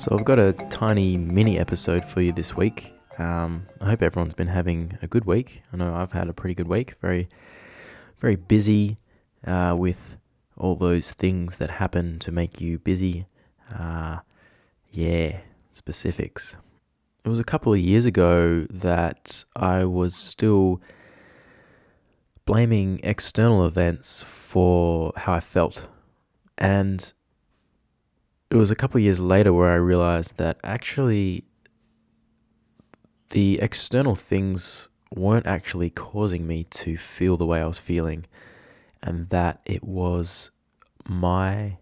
So, I've got a tiny mini episode for you this week. Um, I hope everyone's been having a good week. I know I've had a pretty good week. Very, very busy uh, with all those things that happen to make you busy. Uh, yeah, specifics. It was a couple of years ago that I was still blaming external events for how I felt. And it was a couple of years later where I realized that actually the external things weren't actually causing me to feel the way I was feeling, and that it was my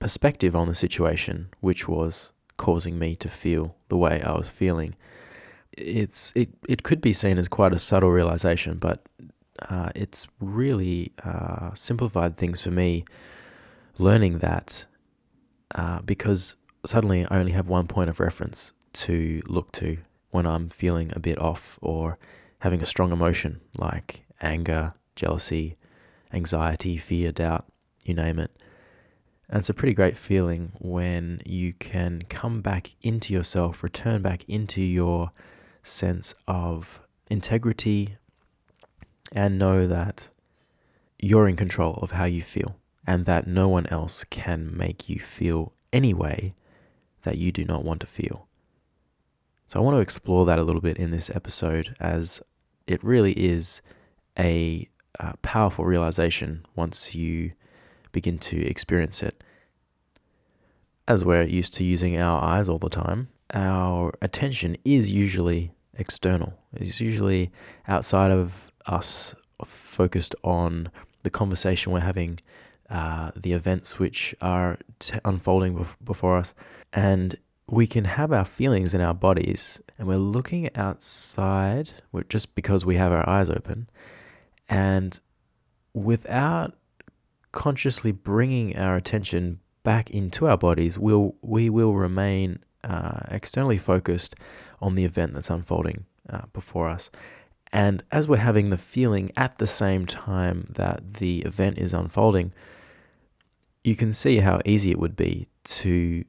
perspective on the situation which was causing me to feel the way I was feeling. It's it it could be seen as quite a subtle realization, but uh, it's really uh, simplified things for me. Learning that uh, because suddenly I only have one point of reference to look to when I'm feeling a bit off or having a strong emotion like anger, jealousy, anxiety, fear, doubt, you name it. And it's a pretty great feeling when you can come back into yourself, return back into your sense of integrity, and know that you're in control of how you feel and that no one else can make you feel any way that you do not want to feel. So, I want to explore that a little bit in this episode as it really is a uh, powerful realization once you begin to experience it. As we're used to using our eyes all the time, our attention is usually external. It's usually outside of us, focused on the conversation we're having uh, the events which are t- unfolding bef- before us. And we can have our feelings in our bodies, and we're looking outside just because we have our eyes open. And without consciously bringing our attention back into our bodies, we'll, we will remain uh, externally focused on the event that's unfolding uh, before us. And as we're having the feeling at the same time that the event is unfolding, you can see how easy it would be to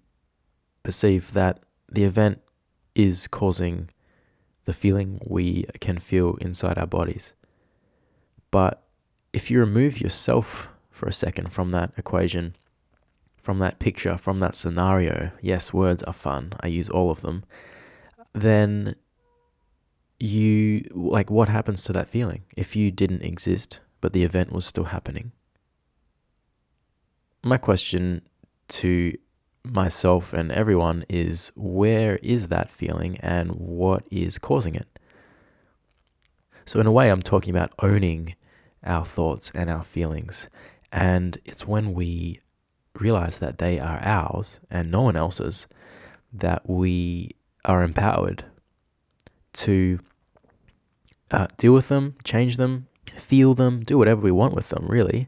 perceive that the event is causing the feeling we can feel inside our bodies. But if you remove yourself for a second from that equation, from that picture, from that scenario, yes, words are fun, I use all of them, then you, like, what happens to that feeling if you didn't exist, but the event was still happening? my question to myself and everyone is where is that feeling and what is causing it? So, in a way, I'm talking about owning our thoughts and our feelings. And it's when we realize that they are ours and no one else's that we are empowered to uh, deal with them, change them, feel them, do whatever we want with them, really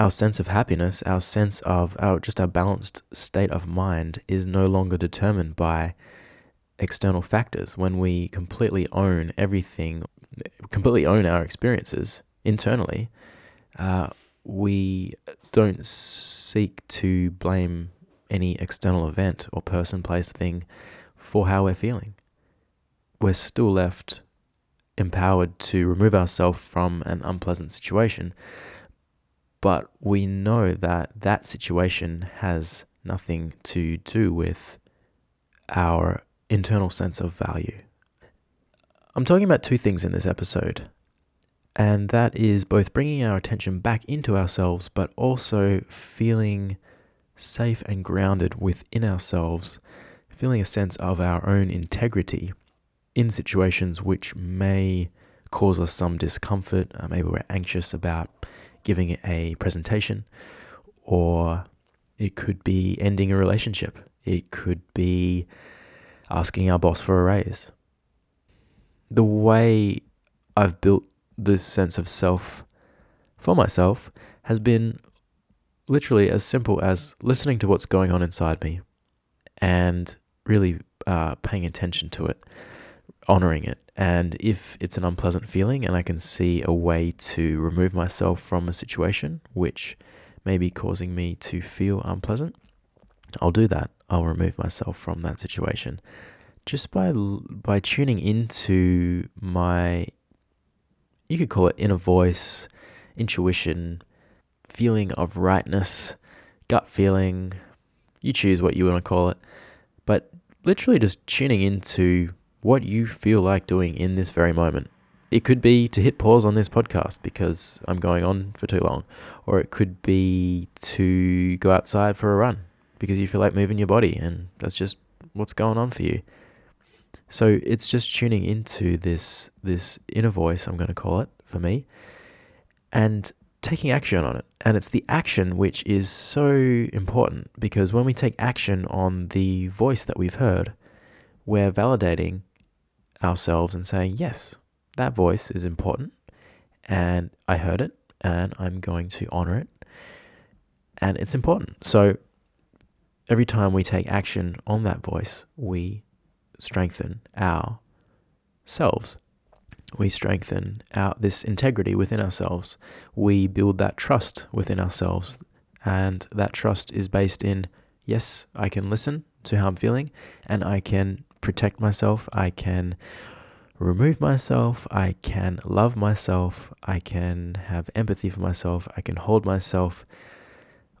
our sense of happiness, our sense of our just our balanced state of mind is no longer determined by external factors. When we completely own everything, completely own our experiences internally, uh, we don't seek to blame any external event or person, place, thing for how we're feeling. We're still left empowered to remove ourselves from an unpleasant situation but we know that that situation has nothing to do with our internal sense of value. I'm talking about two things in this episode, and that is both bringing our attention back into ourselves, but also feeling safe and grounded within ourselves, feeling a sense of our own integrity in situations which may cause us some discomfort. Uh, maybe we're anxious about giving a presentation, or it could be ending a relationship. It could be asking our boss for a raise. The way I've built this sense of self for myself has been literally as simple as listening to what's going on inside me and really uh, paying attention to it, honoring it. And if it's an unpleasant feeling and I can see a way to remove myself from a situation which may be causing me to feel unpleasant, I'll do that. I'll remove myself from that situation just by by tuning into my you could call it inner voice, intuition, feeling of rightness, gut feeling, you choose what you want to call it, but literally just tuning into what you feel like doing in this very moment. It could be to hit pause on this podcast because I'm going on for too long, or it could be to go outside for a run because you feel like moving your body and that's just what's going on for you. So it's just tuning into this this inner voice, I'm going to call it for me, and taking action on it. And it's the action which is so important because when we take action on the voice that we've heard, we're validating ourselves and saying, yes, that voice is important and I heard it and I'm going to honor it. And it's important. So every time we take action on that voice, we strengthen ourselves. We strengthen our this integrity within ourselves. We build that trust within ourselves, and that trust is based in yes, I can listen to how I'm feeling, and I can protect myself. I can remove myself. I can love myself. I can have empathy for myself. I can hold myself.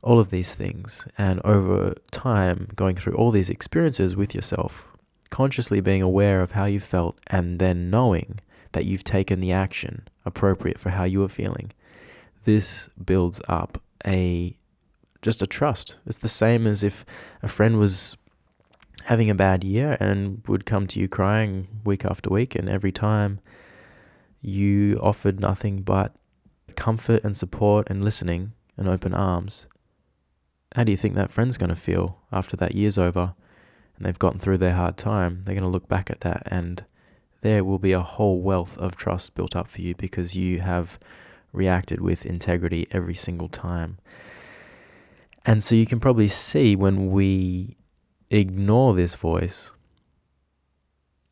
All of these things. And over time, going through all these experiences with yourself, consciously being aware of how you felt and then knowing that you've taken the action appropriate for how you are feeling. This builds up a just a trust. It's the same as if a friend was having a bad year and would come to you crying week after week and every time you offered nothing but comfort and support and listening and open arms. How do you think that friend's going to feel after that year's over? and they've gotten through their hard time, they're going to look back at that and there will be a whole wealth of trust built up for you because you have reacted with integrity every single time. And so you can probably see when we ignore this voice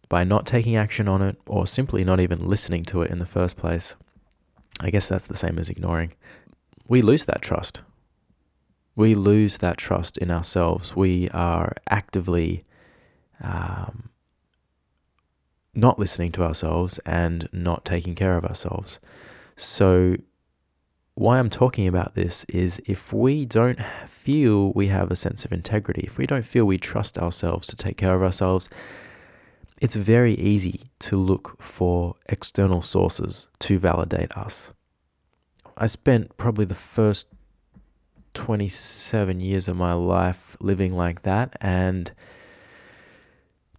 by not taking action on it or simply not even listening to it in the first place. I guess that's the same as ignoring. We lose that trust we lose that trust in ourselves. We are actively um, not listening to ourselves and not taking care of ourselves. So, why I'm talking about this is if we don't feel we have a sense of integrity, if we don't feel we trust ourselves to take care of ourselves, it's very easy to look for external sources to validate us. I spent probably the first 27 years of my life living like that and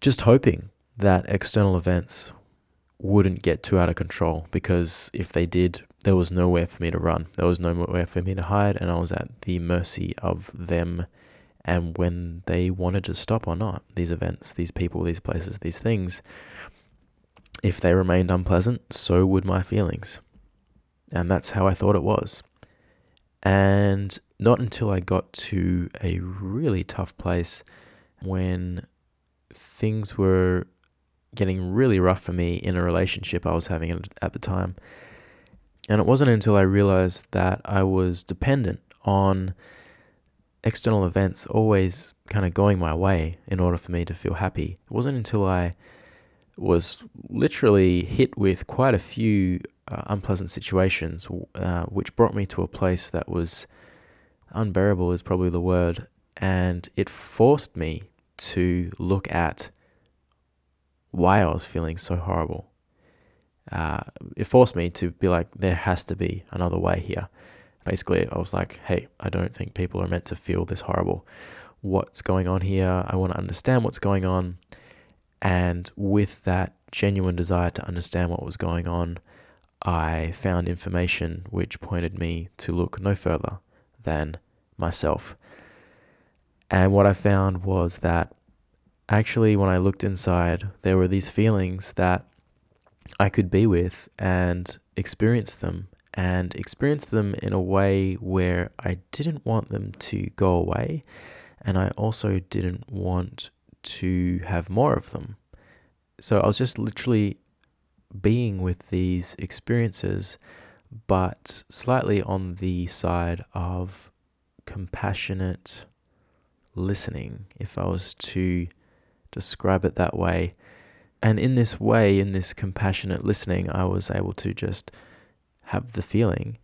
just hoping that external events wouldn't get too out of control because if they did, there was nowhere for me to run. There was nowhere for me to hide, and I was at the mercy of them and when they wanted to stop or not. These events, these people, these places, these things, if they remained unpleasant, so would my feelings. And that's how I thought it was. And not until I got to a really tough place when things were getting really rough for me in a relationship I was having at the time. And it wasn't until I realized that I was dependent on external events always kind of going my way in order for me to feel happy. It wasn't until I was literally hit with quite a few uh, unpleasant situations, uh, which brought me to a place that was unbearable is probably the word. And it forced me to look at why I was feeling so horrible. Uh, it forced me to be like, there has to be another way here. Basically, I was like, hey, I don't think people are meant to feel this horrible. What's going on here? I want to understand what's going on. And with that genuine desire to understand what was going on, I found information which pointed me to look no further than myself. And what I found was that actually, when I looked inside, there were these feelings that I could be with, and experience them and experience them in a way where I didn't want them to go away and I also didn't want to have more of them. So I was just literally being with these experiences, but slightly on the side of compassionate listening, if I was to describe it that way. And in this way, in this compassionate listening, I was able to just have the feeling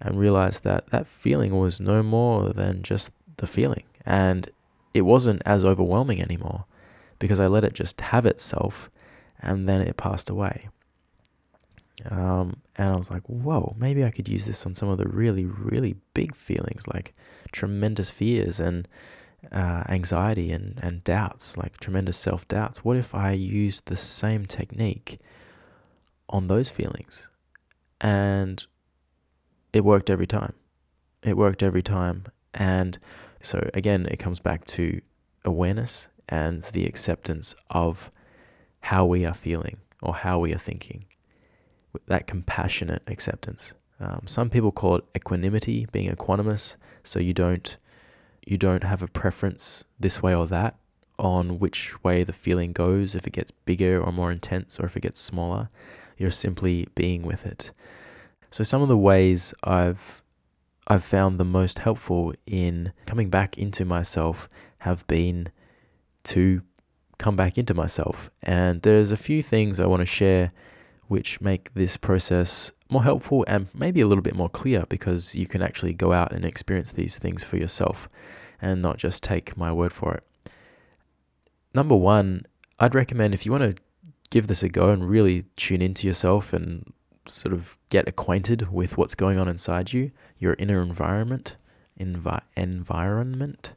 and realize that that feeling was no more than just the feeling. And it wasn't as overwhelming anymore because I let it just have itself and then it passed away. Um, and I was like, whoa, maybe I could use this on some of the really, really big feelings like tremendous fears and uh, anxiety and, and doubts, like tremendous self doubts. What if I used the same technique on those feelings? And it worked every time. It worked every time. And so, again, it comes back to awareness and the acceptance of how we are feeling or how we are thinking. That compassionate acceptance. Um, some people call it equanimity, being equanimous, so you don't you don't have a preference this way or that on which way the feeling goes, if it gets bigger or more intense, or if it gets smaller. You're simply being with it. So some of the ways I've I've found the most helpful in coming back into myself have been to come back into myself. And there's a few things I want to share which make this process more helpful and maybe a little bit more clear because you can actually go out and experience these things for yourself and not just take my word for it. Number one, I'd recommend if you want to give this a go and really tune into yourself and sort of get acquainted with what's going on inside you, your inner environment, envi- environment.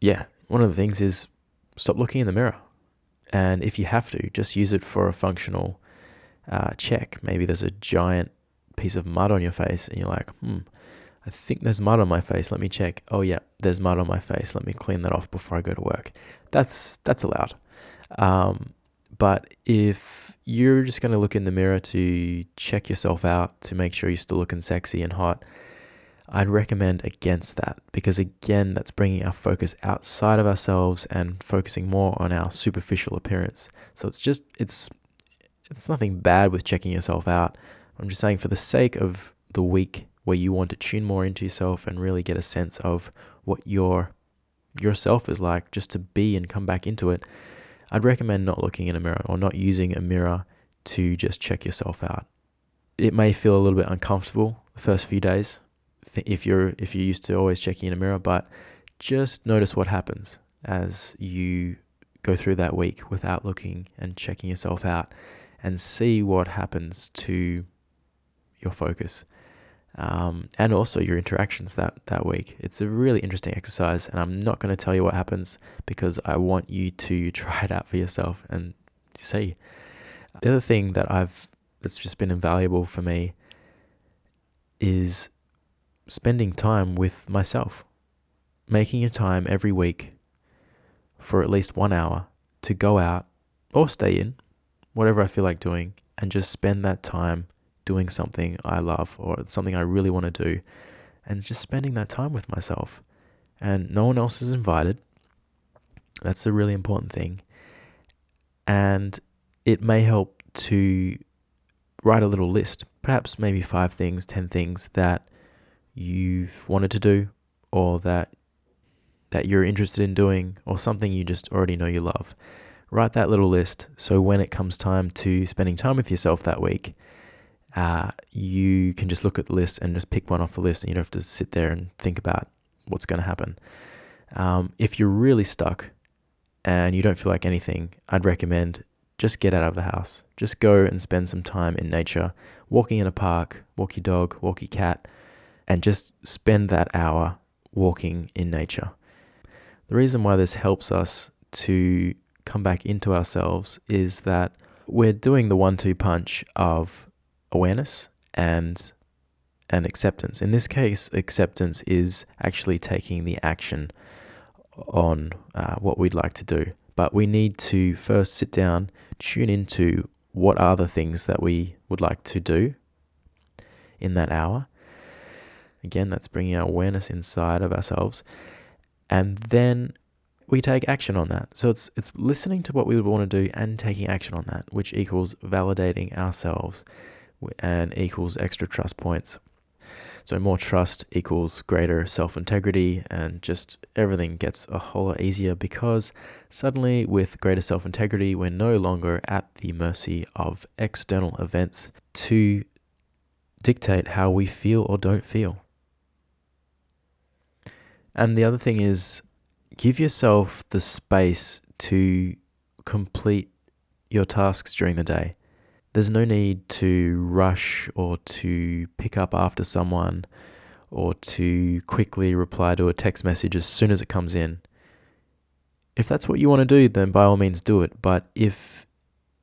Yeah, one of the things is stop looking in the mirror. And if you have to, just use it for a functional uh, check. Maybe there's a giant piece of mud on your face, and you're like, hmm, I think there's mud on my face. Let me check. Oh yeah, there's mud on my face. Let me clean that off before I go to work. That's that's allowed. Um, but if you're just going to look in the mirror to check yourself out to make sure you're still looking sexy and hot, I'd recommend against that because again, that's bringing our focus outside of ourselves and focusing more on our superficial appearance. So it's just it's it's nothing bad with checking yourself out. I'm just saying for the sake of the week where you want to tune more into yourself and really get a sense of what your yourself is like just to be and come back into it. I'd recommend not looking in a mirror or not using a mirror to just check yourself out. It may feel a little bit uncomfortable the first few days if you're if you're used to always checking in a mirror, but just notice what happens as you go through that week without looking and checking yourself out and see what happens to your focus um, and also your interactions that, that week. It's a really interesting exercise, and I'm not going to tell you what happens because I want you to try it out for yourself and see. The other thing that I've that's just been invaluable for me is spending time with myself, making a time every week for at least one hour to go out or stay in, whatever I feel like doing, and just spend that time doing something I love or something I really want to do, and just spending that time with myself. And no one else is invited. That's a really important thing. And it may help to write a little list, perhaps maybe five things, 10 things that you've wanted to do or that that you're interested in doing or something you just already know you love. Write that little list so when it comes time to spending time with yourself that week, uh, you can just look at the list and just pick one off the list and you don't have to sit there and think about what's going to happen. Um, if you're really stuck and you don't feel like anything, I'd recommend just get out of the house. Just go and spend some time in nature, walking in a park, walk your dog, walk your cat, and just spend that hour walking in nature. The reason why this helps us to come back into ourselves is that we're doing the one two punch of awareness and and acceptance. In this case, acceptance is actually taking the action on uh, what we'd like to do. But we need to first sit down, tune into what are the things that we would like to do in that hour. Again, that's bringing our awareness inside of ourselves. And then we take action on that. So it's it's listening to what we would want to do and taking action on that, which equals validating ourselves and equals extra trust points. So more trust equals greater self-integrity and just everything gets a whole lot easier because suddenly with greater self-integrity, we're no longer at the mercy of external events to dictate how we feel or don't feel. And the other thing is give yourself the space to complete your tasks during the day. There's no need to rush or to pick up after someone or to quickly reply to a text message as soon as it comes in. If that's what you want to do, then by all means do it. But if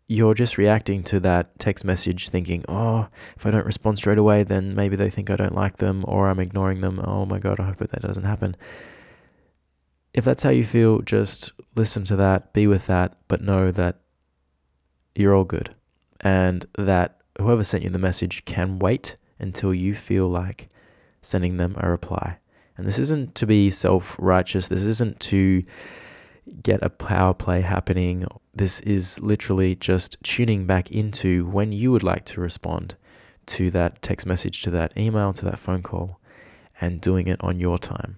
you're just reacting to that text message thinking, oh, if I don't respond straight away, then maybe they think I don't like them or I'm ignoring them. Oh my God, I hope that, doesn't happen if that's how you feel, just listen to that, be with that, but know that you're all good and that whoever sent you the message can wait until you feel like sending them a reply. And this isn't to be self righteous, this isn't to get a power play happening. This is literally just tuning back into when you would like to respond to that text message, to that email, to that phone call, and doing it on your time.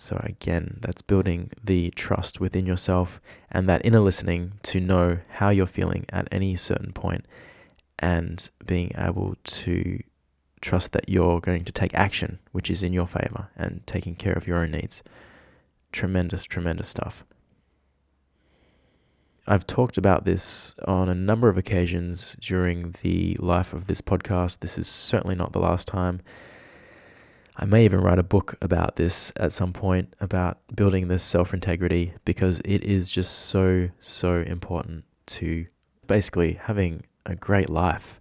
So, again, that's building the trust within yourself and that inner listening to know how you're feeling at any certain point and being able to trust that you're going to take action, which is in your favor, and taking care of your own needs. Tremendous, tremendous stuff. I've talked about this on a number of occasions during the life of this podcast. This is certainly not the last time. I may even write a book about this at some point about building this self integrity because it is just so, so important to basically having a great life.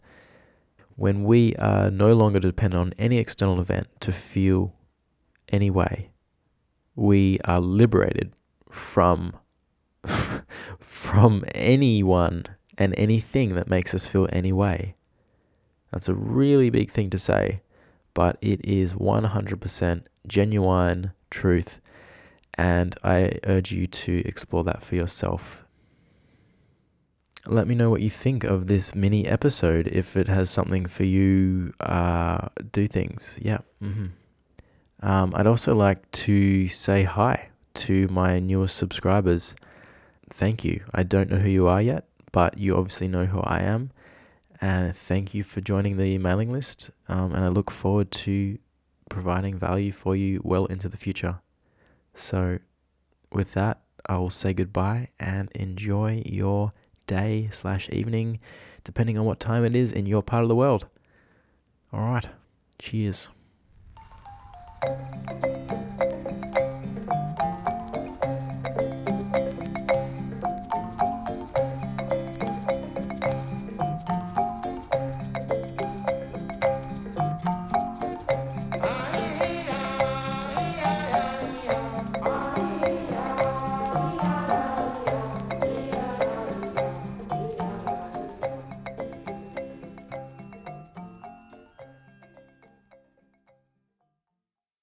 When we are no longer dependent on any external event to feel any way, we are liberated from from anyone and anything that makes us feel any way. That's a really big thing to say but it is 100% genuine truth. And I urge you to explore that for yourself. Let me know what you think of this mini episode. If it has something for you, uh, do things. Yeah. Mm-hmm. Um, I'd also like to say hi to my newest subscribers. Thank you. I don't know who you are yet, but you obviously know who I am. And thank you for joining the mailing list. Um, and I look forward to providing value for you well into the future. So, with that, I will say goodbye and enjoy your day slash evening, depending on what time it is in your part of the world. All right. Cheers.